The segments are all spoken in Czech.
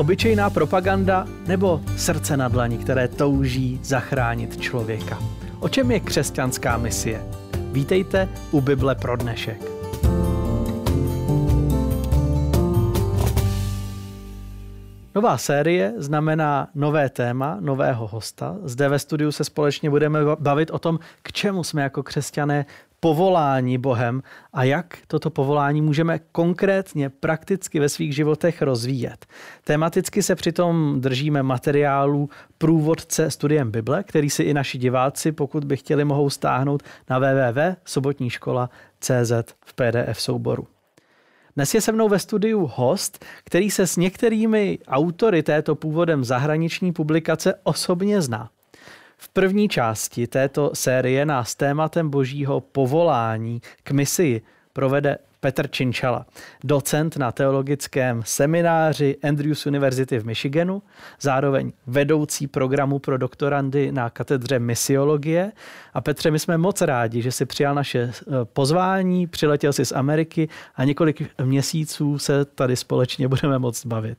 Obyčejná propaganda nebo srdce na dlani, které touží zachránit člověka? O čem je křesťanská misie? Vítejte u Bible pro dnešek. Nová série znamená nové téma, nového hosta. Zde ve studiu se společně budeme bavit o tom, k čemu jsme jako křesťané povolání Bohem a jak toto povolání můžeme konkrétně, prakticky ve svých životech rozvíjet. Tematicky se přitom držíme materiálu průvodce studiem Bible, který si i naši diváci, pokud by chtěli, mohou stáhnout na www.sobotníškola.cz v PDF souboru. Dnes je se mnou ve studiu host, který se s některými autory této původem zahraniční publikace osobně zná. V první části této série nás tématem božího povolání k misii provede Petr Činčala, docent na teologickém semináři Andrews University v Michiganu, zároveň vedoucí programu pro doktorandy na katedře misiologie. A Petře, my jsme moc rádi, že si přijal naše eh, pozvání, přiletěl si z Ameriky a několik měsíců se tady společně budeme moc bavit.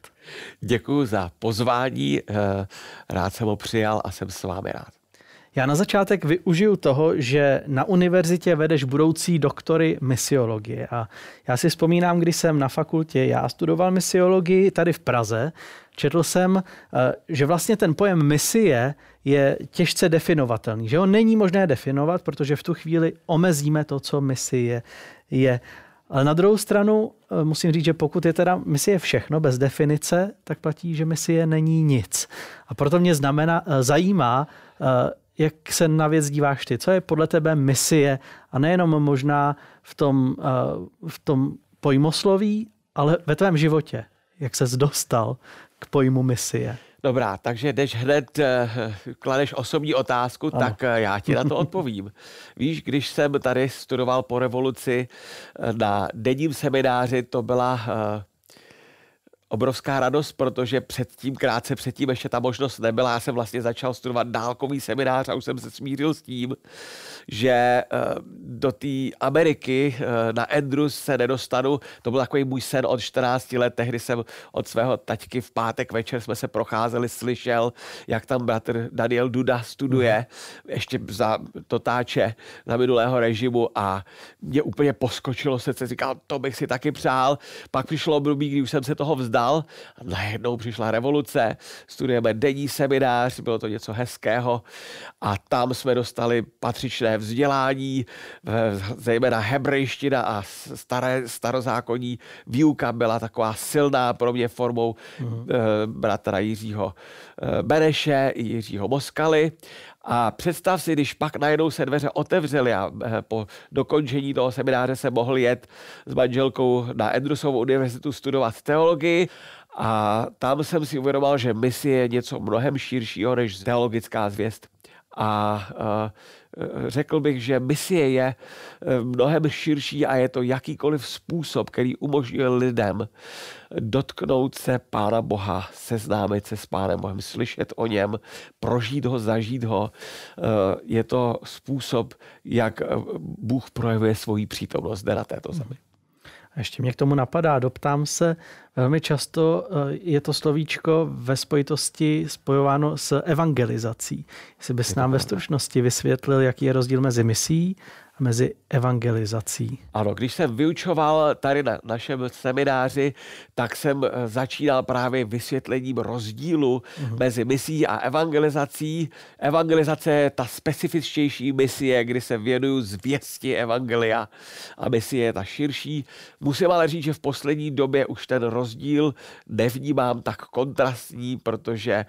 Děkuji za pozvání, eh, rád jsem ho přijal a jsem s vámi rád. Já na začátek využiju toho, že na univerzitě vedeš budoucí doktory misiologie. A já si vzpomínám, když jsem na fakultě, já studoval misiologii tady v Praze, četl jsem, eh, že vlastně ten pojem misie je těžce definovatelný, že ho není možné definovat, protože v tu chvíli omezíme to, co misie je. Ale na druhou stranu eh, musím říct, že pokud je teda misie všechno bez definice, tak platí, že misie není nic. A proto mě znamená, eh, zajímá, jak se na věc díváš ty? Co je podle tebe misie? A nejenom možná v tom, eh, v tom pojmosloví, ale ve tvém životě. Jak ses dostal k pojmu misie? Dobrá, takže jdeš hned, eh, kladeš osobní otázku, ano. tak eh, já ti na to odpovím. Víš, když jsem tady studoval po revoluci na denním semináři, to byla obrovská radost, protože předtím, krátce předtím ještě ta možnost nebyla. Já jsem vlastně začal studovat dálkový seminář a už jsem se smířil s tím, že eh, do té Ameriky eh, na Andrews se nedostanu. To byl takový můj sen od 14 let. Tehdy jsem od svého taťky v pátek večer jsme se procházeli, slyšel, jak tam bratr Daniel Duda studuje, mm. ještě za totáče za minulého režimu a mě úplně poskočilo se, se říkal, to bych si taky přál. Pak přišlo období, kdy už jsem se toho vzdal a najednou přišla revoluce, studujeme denní seminář, bylo to něco hezkého a tam jsme dostali patřičné vzdělání, zejména hebrejština a staré, starozákonní výuka byla taková silná pro mě formou uh-huh. bratra Jiřího eh, Beneše i Jiřího Moskaly. A představ si, když pak najednou se dveře otevřely a eh, po dokončení toho semináře se mohl jet s manželkou na Andrusovou univerzitu studovat teologii a tam jsem si uvědomoval, že misie je něco mnohem širšího než teologická zvěst. A, a řekl bych, že misie je eh, mnohem širší a je to jakýkoliv způsob, který umožňuje lidem dotknout se Pána Boha, seznámit se s Pánem Bohem, slyšet o něm, prožít ho, zažít ho. Eh, je to způsob, jak Bůh projevuje svoji přítomnost zde na této zemi. A ještě mě k tomu napadá, doptám se, velmi často eh, je to slovíčko ve spojitosti spojováno s evangelizací. Jestli bys nám ve stručnosti vysvětlil, jaký je rozdíl mezi misí mezi evangelizací. Ano, když jsem vyučoval tady na našem semináři, tak jsem eh, začínal právě vysvětlením rozdílu uh-huh. mezi misí a evangelizací. Evangelizace je ta specifičtější misie, kdy se věnuju zvěsti evangelia a misie je ta širší. Musím ale říct, že v poslední době už ten rozdíl nevnímám tak kontrastní, protože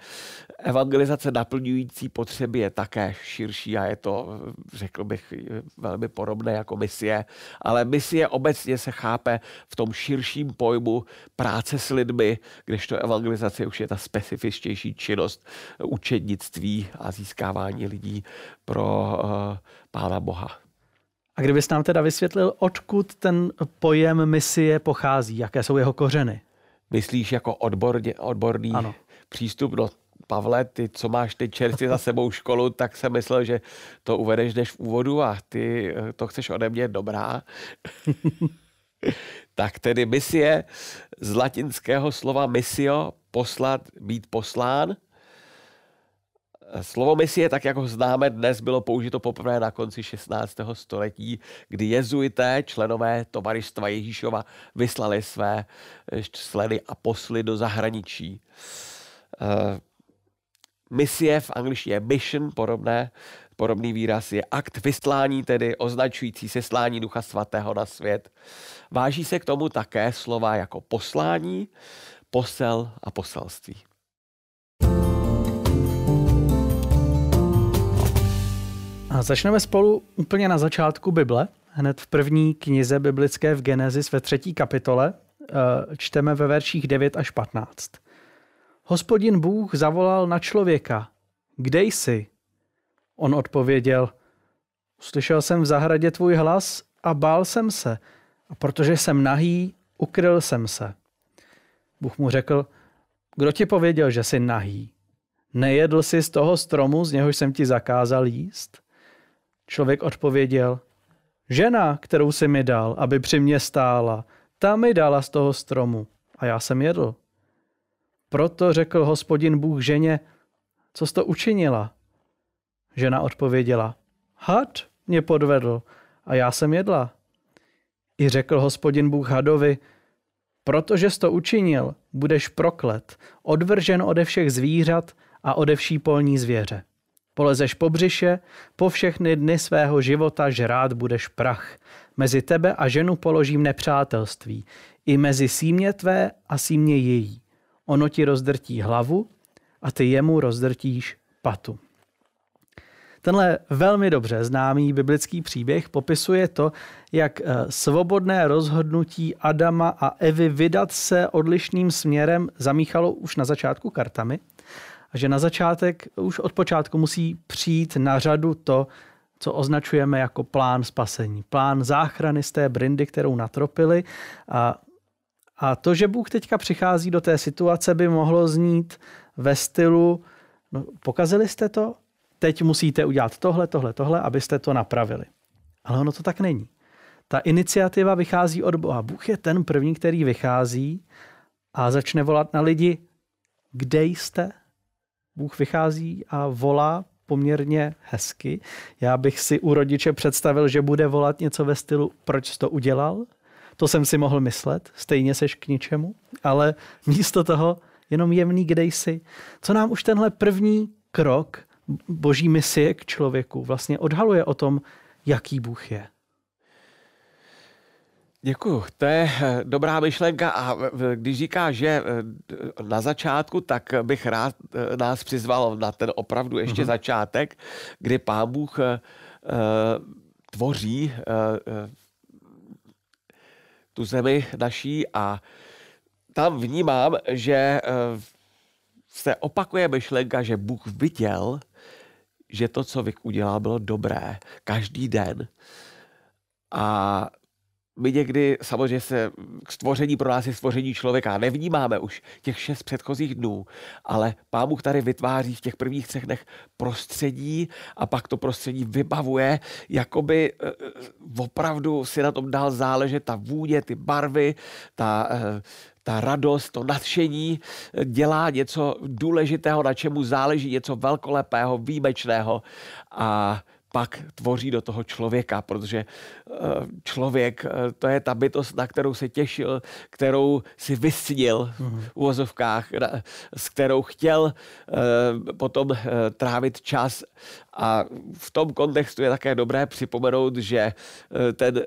evangelizace naplňující potřeby je také širší a je to, řekl bych, velmi podobné jako misie, ale misie obecně se chápe v tom širším pojmu práce s lidmi, kdežto evangelizace už je ta specifičtější činnost učednictví a získávání lidí pro uh, Pána Boha. A kdybys nám teda vysvětlil, odkud ten pojem misie pochází, jaké jsou jeho kořeny? Myslíš jako odborně, odborný ano. přístup? No Pavle, ty, co máš teď čerstvě za sebou školu, tak jsem myslel, že to uvedeš než v úvodu a ty eh, to chceš ode mě dobrá. tak tedy misie z latinského slova missio, poslat, být poslán. Slovo misie, tak jak ho známe dnes, bylo použito poprvé na konci 16. století, kdy jezuité, členové tovaristva Ježíšova, vyslali své členy a posly do zahraničí. Misie v angličtině mission, podobné, podobný výraz je akt vyslání, tedy označující seslání Ducha Svatého na svět. Váží se k tomu také slova jako poslání, posel a poselství. A začneme spolu úplně na začátku Bible, hned v první knize biblické v Genesis ve třetí kapitole. Eh, čteme ve verších 9 až 15. Hospodin Bůh zavolal na člověka. Kde jsi? On odpověděl, slyšel jsem v zahradě tvůj hlas a bál jsem se. A protože jsem nahý, ukryl jsem se. Bůh mu řekl, kdo ti pověděl, že jsi nahý? Nejedl jsi z toho stromu, z něhož jsem ti zakázal jíst? Člověk odpověděl, žena, kterou jsi mi dal, aby při mě stála, ta mi dala z toho stromu a já jsem jedl. Proto řekl hospodin Bůh ženě, co jsi to učinila? Žena odpověděla, had mě podvedl a já jsem jedla. I řekl hospodin Bůh hadovi, protože jsi to učinil, budeš proklet, odvržen ode všech zvířat a ode vší polní zvěře. Polezeš po břiše, po všechny dny svého života žrát budeš prach. Mezi tebe a ženu položím nepřátelství, i mezi símě tvé a símě její. Ono ti rozdrtí hlavu a ty jemu rozdrtíš patu. Tenhle velmi dobře známý biblický příběh popisuje to, jak eh, svobodné rozhodnutí Adama a Evy vydat se odlišným směrem zamíchalo už na začátku kartami a že na začátek už od počátku musí přijít na řadu to, co označujeme jako plán spasení. Plán záchrany z té brindy, kterou natropili. A, a to, že Bůh teďka přichází do té situace, by mohlo znít ve stylu, no, pokazili jste to, teď musíte udělat tohle, tohle, tohle, abyste to napravili. Ale ono to tak není. Ta iniciativa vychází od Boha. Bůh je ten první, který vychází a začne volat na lidi, kde jste? Bůh vychází a volá poměrně hezky. Já bych si u rodiče představil, že bude volat něco ve stylu, proč jsi to udělal? To jsem si mohl myslet, stejně seš k ničemu, ale místo toho jenom jemný kde jsi. Co nám už tenhle první krok boží misie k člověku vlastně odhaluje o tom, jaký Bůh je. Děkuji, to je eh, dobrá myšlenka a když říká, že eh, na začátku, tak bych rád eh, nás přizval na ten opravdu ještě uh-huh. začátek, kdy Pán Bůh tvoří tu zemi naší a tam vnímám, že uh, se opakuje myšlenka, že Bůh viděl, že to, co Vik udělal, bylo dobré každý den. A my někdy samozřejmě se k stvoření pro nás je stvoření člověka. Nevnímáme už těch šest předchozích dnů, ale Pán Bůh tady vytváří v těch prvních třech dnech prostředí a pak to prostředí vybavuje, jakoby eh, opravdu si na tom dál záležet ta vůně, ty barvy, ta, eh, ta radost, to nadšení dělá něco důležitého, na čemu záleží něco velkolepého, výjimečného a pak tvoří do toho člověka, protože eh, člověk, eh, to je ta bytost, na kterou se těšil, kterou si vysnil v uvozovkách, s kterou chtěl eh, potom trávit čas. A v tom kontextu je také dobré připomenout, že ten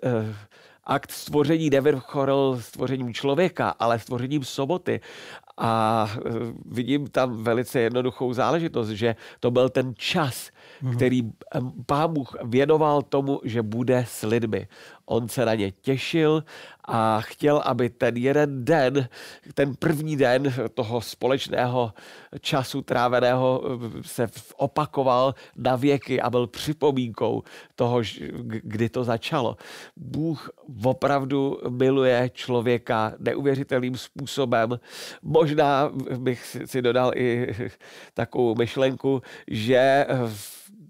akt stvoření nevrcholil stvořením člověka, ale stvořením soboty. A vidím tam velice jednoduchou záležitost, že to byl ten čas, Mhm. který pán Bůh věnoval tomu, že bude s lidmi. On se na ně těšil a chtěl, aby ten jeden den, ten první den toho společného času tráveného se opakoval na věky a byl připomínkou toho, kdy to začalo. Bůh opravdu miluje člověka neuvěřitelným způsobem. Možná bych si dodal i takovou myšlenku, že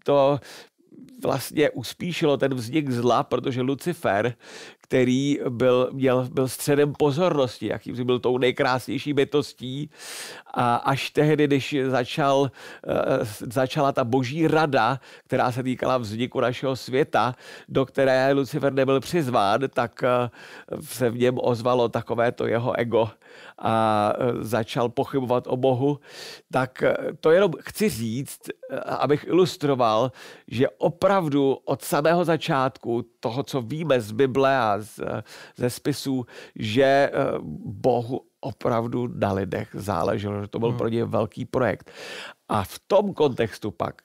to vlastně uspíšilo ten vznik zla, protože Lucifer, který byl, měl, byl středem pozornosti, jakým byl tou nejkrásnější bytostí. A až tehdy, když začal, eh, začala ta boží rada, která se týkala vzniku našeho světa, do které Lucifer nebyl přizván, tak eh, se v něm ozvalo takové to jeho ego a e, začal pochybovat o Bohu, tak to jenom chci říct, abych ilustroval, že opravdu od samého začátku toho, co víme z Bible a z, ze spisů, že Bohu opravdu na lidech záleželo, že to byl hmm. pro ně velký projekt. A v tom kontextu pak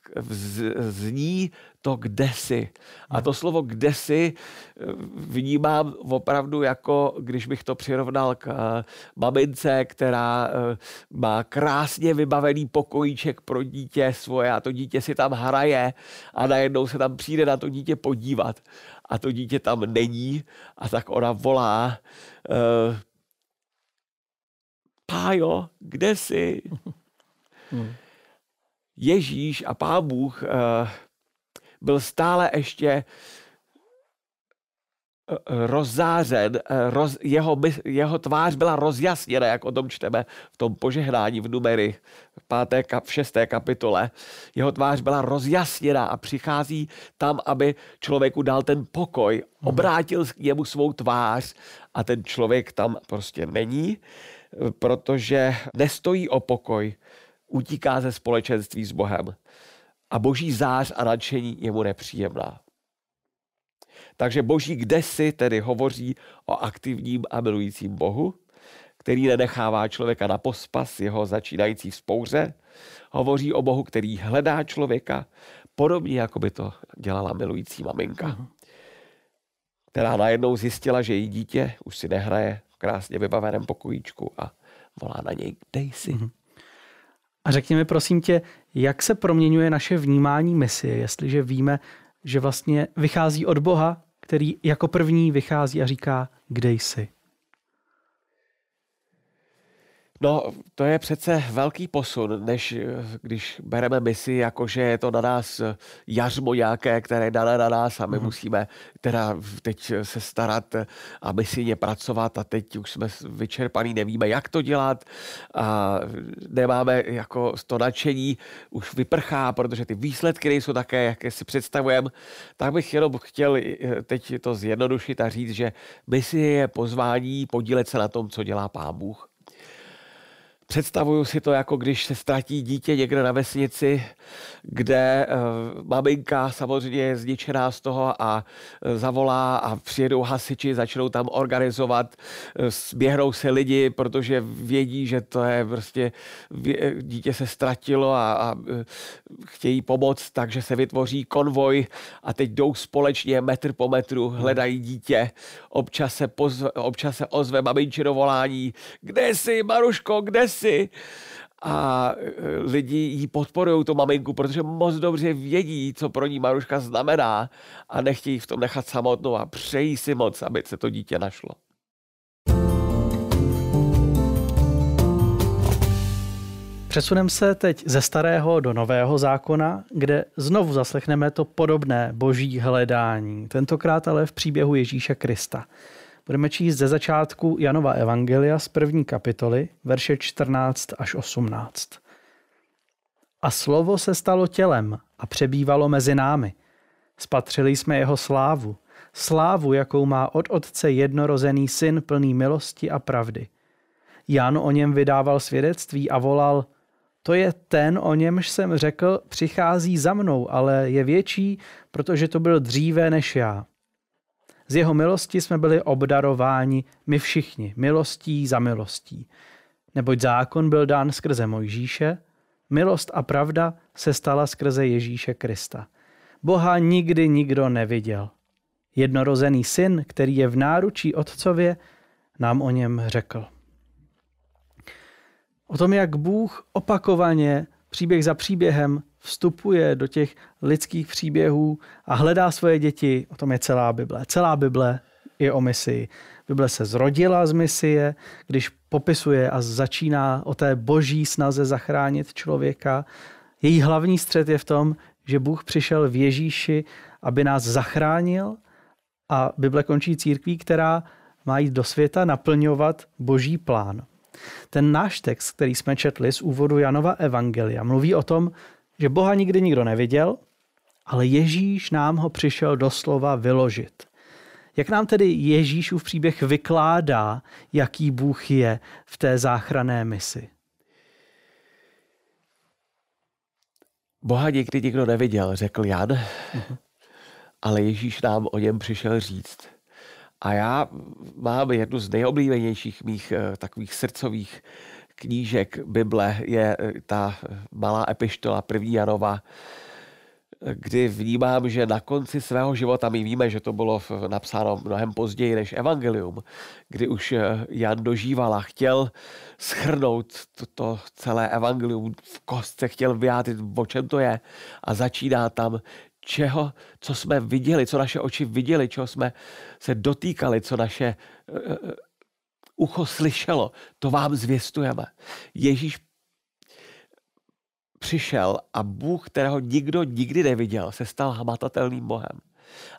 zní to kdesi. A to slovo kdesi eh, vnímám opravdu jako, když bych to přirovnal k eh, mamince, která eh, má krásně vybavený pokojíček pro dítě svoje a to dítě si tam hraje a najednou se tam přijde na to dítě podívat a to dítě tam není a tak ona volá Pájo, kde jsi? Hmm. Ježíš a Pán Bůh uh, byl stále ještě eh, rozzářen, roz, jeho, jeho tvář byla rozjasněna, jak o tom čteme v tom požehnání v numery páté, v šesté kapitole. Jeho tvář byla rozjasněna a přichází tam, aby člověku dal ten pokoj, mhm. obrátil k němu svou tvář a ten člověk tam prostě není, protože nestojí o pokoj, utíká ze společenství s Bohem a boží zář a nadšení je mu nepříjemná. Takže boží kdesi tedy hovoří o aktivním a milujícím Bohu, který nenechává člověka na pospas jeho začínající vzpouře. Hovoří o Bohu, který hledá člověka, podobně jako by to dělala milující maminka, uh-huh. která najednou zjistila, že její dítě už si nehraje v krásně vybaveném pokojíčku a volá na něj, dej si. Uh-huh. A řekni mi prosím tě, jak se proměňuje naše vnímání misie, jestliže víme, že vlastně vychází od Boha, který jako první vychází a říká, kde jsi. No, to je přece velký posun, než eh, když bereme misi, jakože je to na nás eh, jařmo nějaké, které je dané na nás a my mm. musíme teda teď se starat a misijně pracovat a teď už jsme vyčerpaný, nevíme, jak to dělat a nemáme jako to nadšení, už vyprchá, protože ty výsledky nejsou také, jaké si představujeme, tak bych jenom chtěl eh, teď to zjednodušit a říct, že misie je pozvání podílet se na tom, co dělá Pán Bůh Představuju si to, jako když se ztratí dítě někde na vesnici, kde uh, maminka samozřejmě je zničená z toho a uh, zavolá a přijedou hasiči, začnou tam organizovat, uh, běhnou se lidi, protože vědí, že to je prostě, vě, dítě se ztratilo a, a uh, chtějí pomoct, takže se vytvoří konvoj a teď jdou společně metr po metru, hledají dítě, občas se, pozve, občas se ozve maminčino volání, kde jsi, Maruško, kde jsi? Si a e, lidi jí podporují tu maminku, protože moc dobře vědí, co pro ní Maruška znamená a nechtějí v tom nechat samotnou a přejí si moc, aby se to dítě našlo. Přesuneme se teď ze starého do nového zákona, kde znovu zaslechneme to podobné boží hledání, tentokrát ale v příběhu Ježíše Krista. Budeme číst ze začátku Janova Evangelia z první kapitoly, verše 14 až 18. A slovo se stalo tělem a přebývalo mezi námi. Spatřili jsme jeho slávu, slávu, jakou má od otce jednorozený syn plný milosti a pravdy. Jan o něm vydával svědectví a volal, to je ten, o němž jsem řekl, přichází za mnou, ale je větší, protože to byl dříve než já. Z jeho milosti jsme byli obdarováni my všichni, milostí za milostí. Neboť zákon byl dán skrze Mojžíše, milost a pravda se stala skrze Ježíše Krista. Boha nikdy nikdo neviděl. Jednorozený syn, který je v náručí otcově, nám o něm řekl. O tom, jak Bůh opakovaně příběh za příběhem vstupuje do těch lidských příběhů a hledá svoje děti. O tom je celá Bible. Celá Bible je o misii. Bible se zrodila z misie, když popisuje a začíná o té boží snaze zachránit člověka. Její hlavní střed je v tom, že Bůh přišel v Ježíši, aby nás zachránil a Bible končí církví, která má jít do světa naplňovat boží plán. Ten náš text, který jsme četli z úvodu Janova Evangelia, mluví o tom, že Boha nikdy nikdo neviděl, ale Ježíš nám ho přišel doslova vyložit. Jak nám tedy Ježíšův příběh vykládá, jaký Bůh je v té záchrané misi? Boha nikdy nikdo neviděl, řekl Jan, uh-huh. ale Ježíš nám o něm přišel říct. A já mám jednu z nejoblíbenějších mých uh, takových srdcových knížek Bible, je uh, ta malá epištola první Janova, kdy vnímám, že na konci svého života, my víme, že to bylo napsáno mnohem později než Evangelium, kdy už eh, Jan dožíval a chtěl schrnout to, to celé Evangelium v kostce, chtěl vyjádřit, o čem to je a začíná tam čeho, co jsme viděli, co naše oči viděli, čeho jsme se dotýkali, co naše ucho slyšelo, to vám zvěstujeme. Ježíš přišel a Bůh, kterého nikdo nikdy neviděl, se stal hmatatelným Bohem.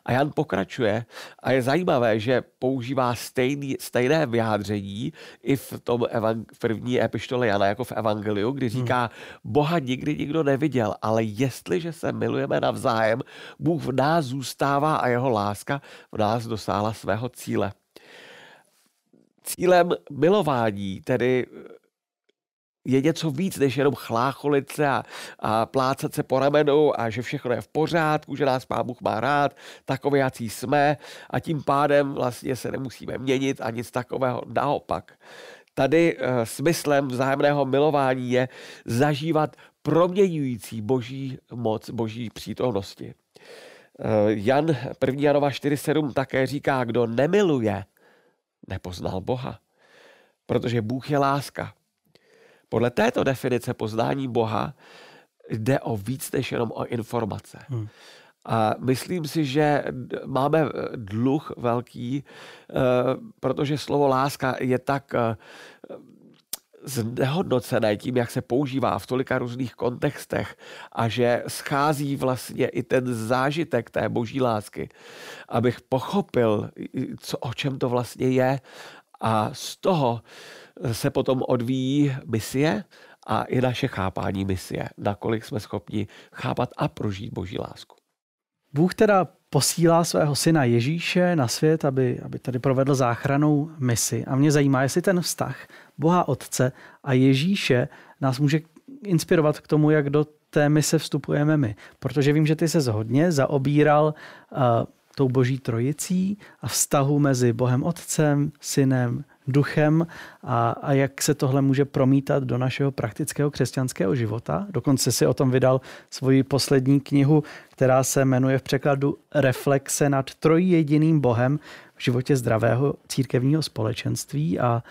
A Jan pokračuje a je zajímavé, že používá stejný, stejné vyjádření i v tom evang- v první epištole Jana jako v Evangeliu, kdy hmm. říká, Boha nikdy nikdo neviděl, ale jestliže se milujeme navzájem, Bůh v nás zůstává a jeho láska v nás dosáhla svého cíle. Cílem milování, tedy je něco víc, než jenom chlácholit se a, a plácat se po ramenu a že všechno je v pořádku, že nás Pán Bůh má rád, takové, jací jsme a tím pádem vlastně se nemusíme měnit a nic takového. Naopak, tady e, smyslem vzájemného milování je zažívat proměňující boží moc, boží přítomnosti. E, Jan 1. Janova 4.7 také říká, kdo nemiluje, nepoznal Boha. Protože Bůh je láska. Podle této definice poznání Boha jde o víc než jenom o informace. Hmm. A myslím si, že máme dluh velký, eh, protože slovo láska je tak eh, znehodnocené tím, jak se používá v tolika různých kontextech a že schází vlastně i ten zážitek té boží lásky, abych pochopil, co, o čem to vlastně je a z toho se potom odvíjí misie a i naše chápání misie, nakolik jsme schopni chápat a prožít Boží lásku. Bůh teda posílá svého syna Ježíše na svět, aby, aby tady provedl záchranou misi. A mě zajímá, jestli ten vztah Boha Otce a Ježíše nás může inspirovat k tomu, jak do té mise vstupujeme my. Protože vím, že ty se hodně zaobíral uh, tou boží trojicí a vztahu mezi Bohem Otcem, Synem, duchem a, a jak se tohle může promítat do našeho praktického křesťanského života. Dokonce si o tom vydal svoji poslední knihu, která se jmenuje v překladu Reflexe nad trojjediným Bohem v životě zdravého církevního společenství a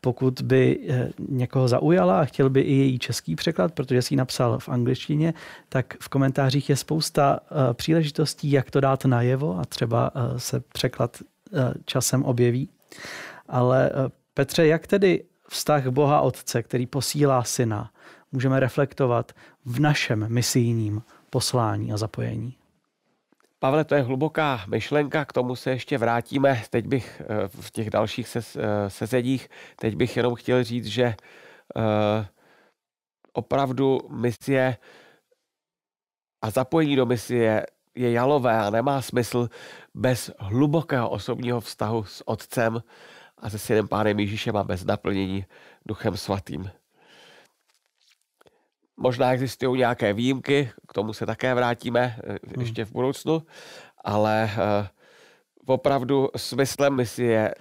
pokud by eh, někoho zaujala a chtěl by i její český překlad, protože si ji napsal v angličtině, tak v komentářích je spousta eh, příležitostí, jak to dát najevo a třeba eh, se překlad časem objeví. Ale eh, Petře, jak tedy vztah Boha Otce, který posílá syna, můžeme reflektovat v našem misijním poslání a zapojení? Pavle, to je hluboká myšlenka, k tomu se ještě vrátíme. Teď bych eh, v těch dalších eh, sezedích, teď bych jenom chtěl říct, že opravdu misie a zapojení do misie je jalové a nemá smysl bez hlubokého osobního vztahu s Otcem, a se synem pánem Ježíšem a bez naplnění duchem svatým. Možná existují nějaké výjimky, k tomu se také vrátíme eh, hmm. ještě v budoucnu, ale uh, opravdu smyslem misie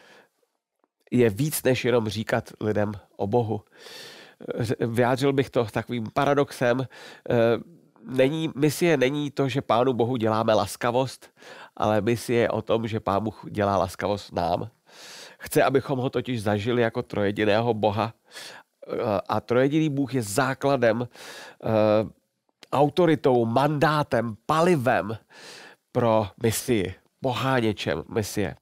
je víc než jenom říkat lidem o Bohu. Vyjádřil bych to takovým paradoxem. Uh, není, misie není to, že Pánu Bohu děláme laskavost, ale misie je o tom, že Pán Bůh dělá laskavost nám. Chce, abychom ho totiž zažili jako trojediného Boha. A trojediný Bůh je základem, eh, autoritou, mandátem, palivem pro misii, poháněčem misie.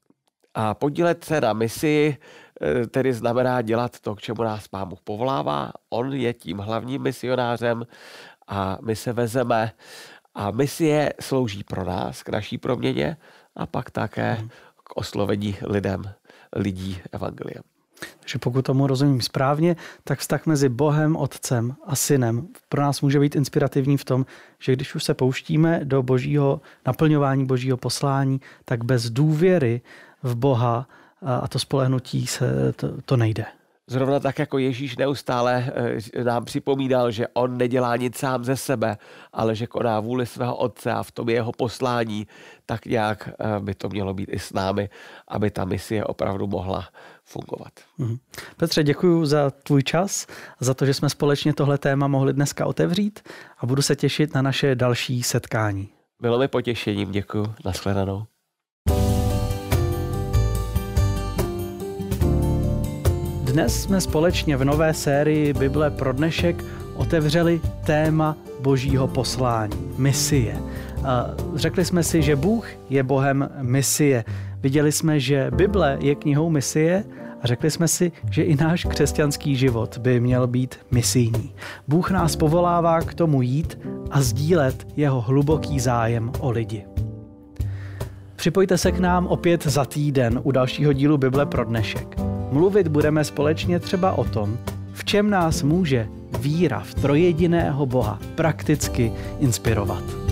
A podílet se na misii eh, tedy znamená dělat to, k čemu nás Pán Bůh povolává. On je tím hlavním misionářem a my se vezeme a misie slouží pro nás, k naší proměně, a pak také hmm. k oslovení lidem, lidí evangeliem. Takže pokud tomu rozumím správně, tak vztah mezi Bohem, Otcem a Synem pro nás může být inspirativní v tom, že když už se pouštíme do božího naplňování božího poslání, tak bez důvěry v Boha a to spolehnutí se to, to nejde. Zrovna tak jako Ježíš neustále eh, nám připomínal, že on nedělá nic sám ze sebe, ale že koná vůli svého otce a v tom jeho poslání, tak nějak eh, by to mělo být i s námi, aby ta misie opravdu mohla fungovat. Mhm. Petře, děkuji za tvůj čas, za to, že jsme společně tohle téma mohli dneska otevřít a budu se těšit na naše další setkání. Bylo mi potěšením, děkuji. Naschledanou. Dnes jsme společně v nové sérii Bible pro dnešek otevřeli téma božího poslání, misie. Řekli jsme si, že Bůh je Bohem misie. Viděli jsme, že Bible je knihou misie a řekli jsme si, že i náš křesťanský život by měl být misijní. Bůh nás povolává k tomu jít a sdílet jeho hluboký zájem o lidi. Připojte se k nám opět za týden u dalšího dílu Bible pro dnešek. Mluvit budeme společně třeba o tom, v čem nás může víra v trojediného Boha prakticky inspirovat.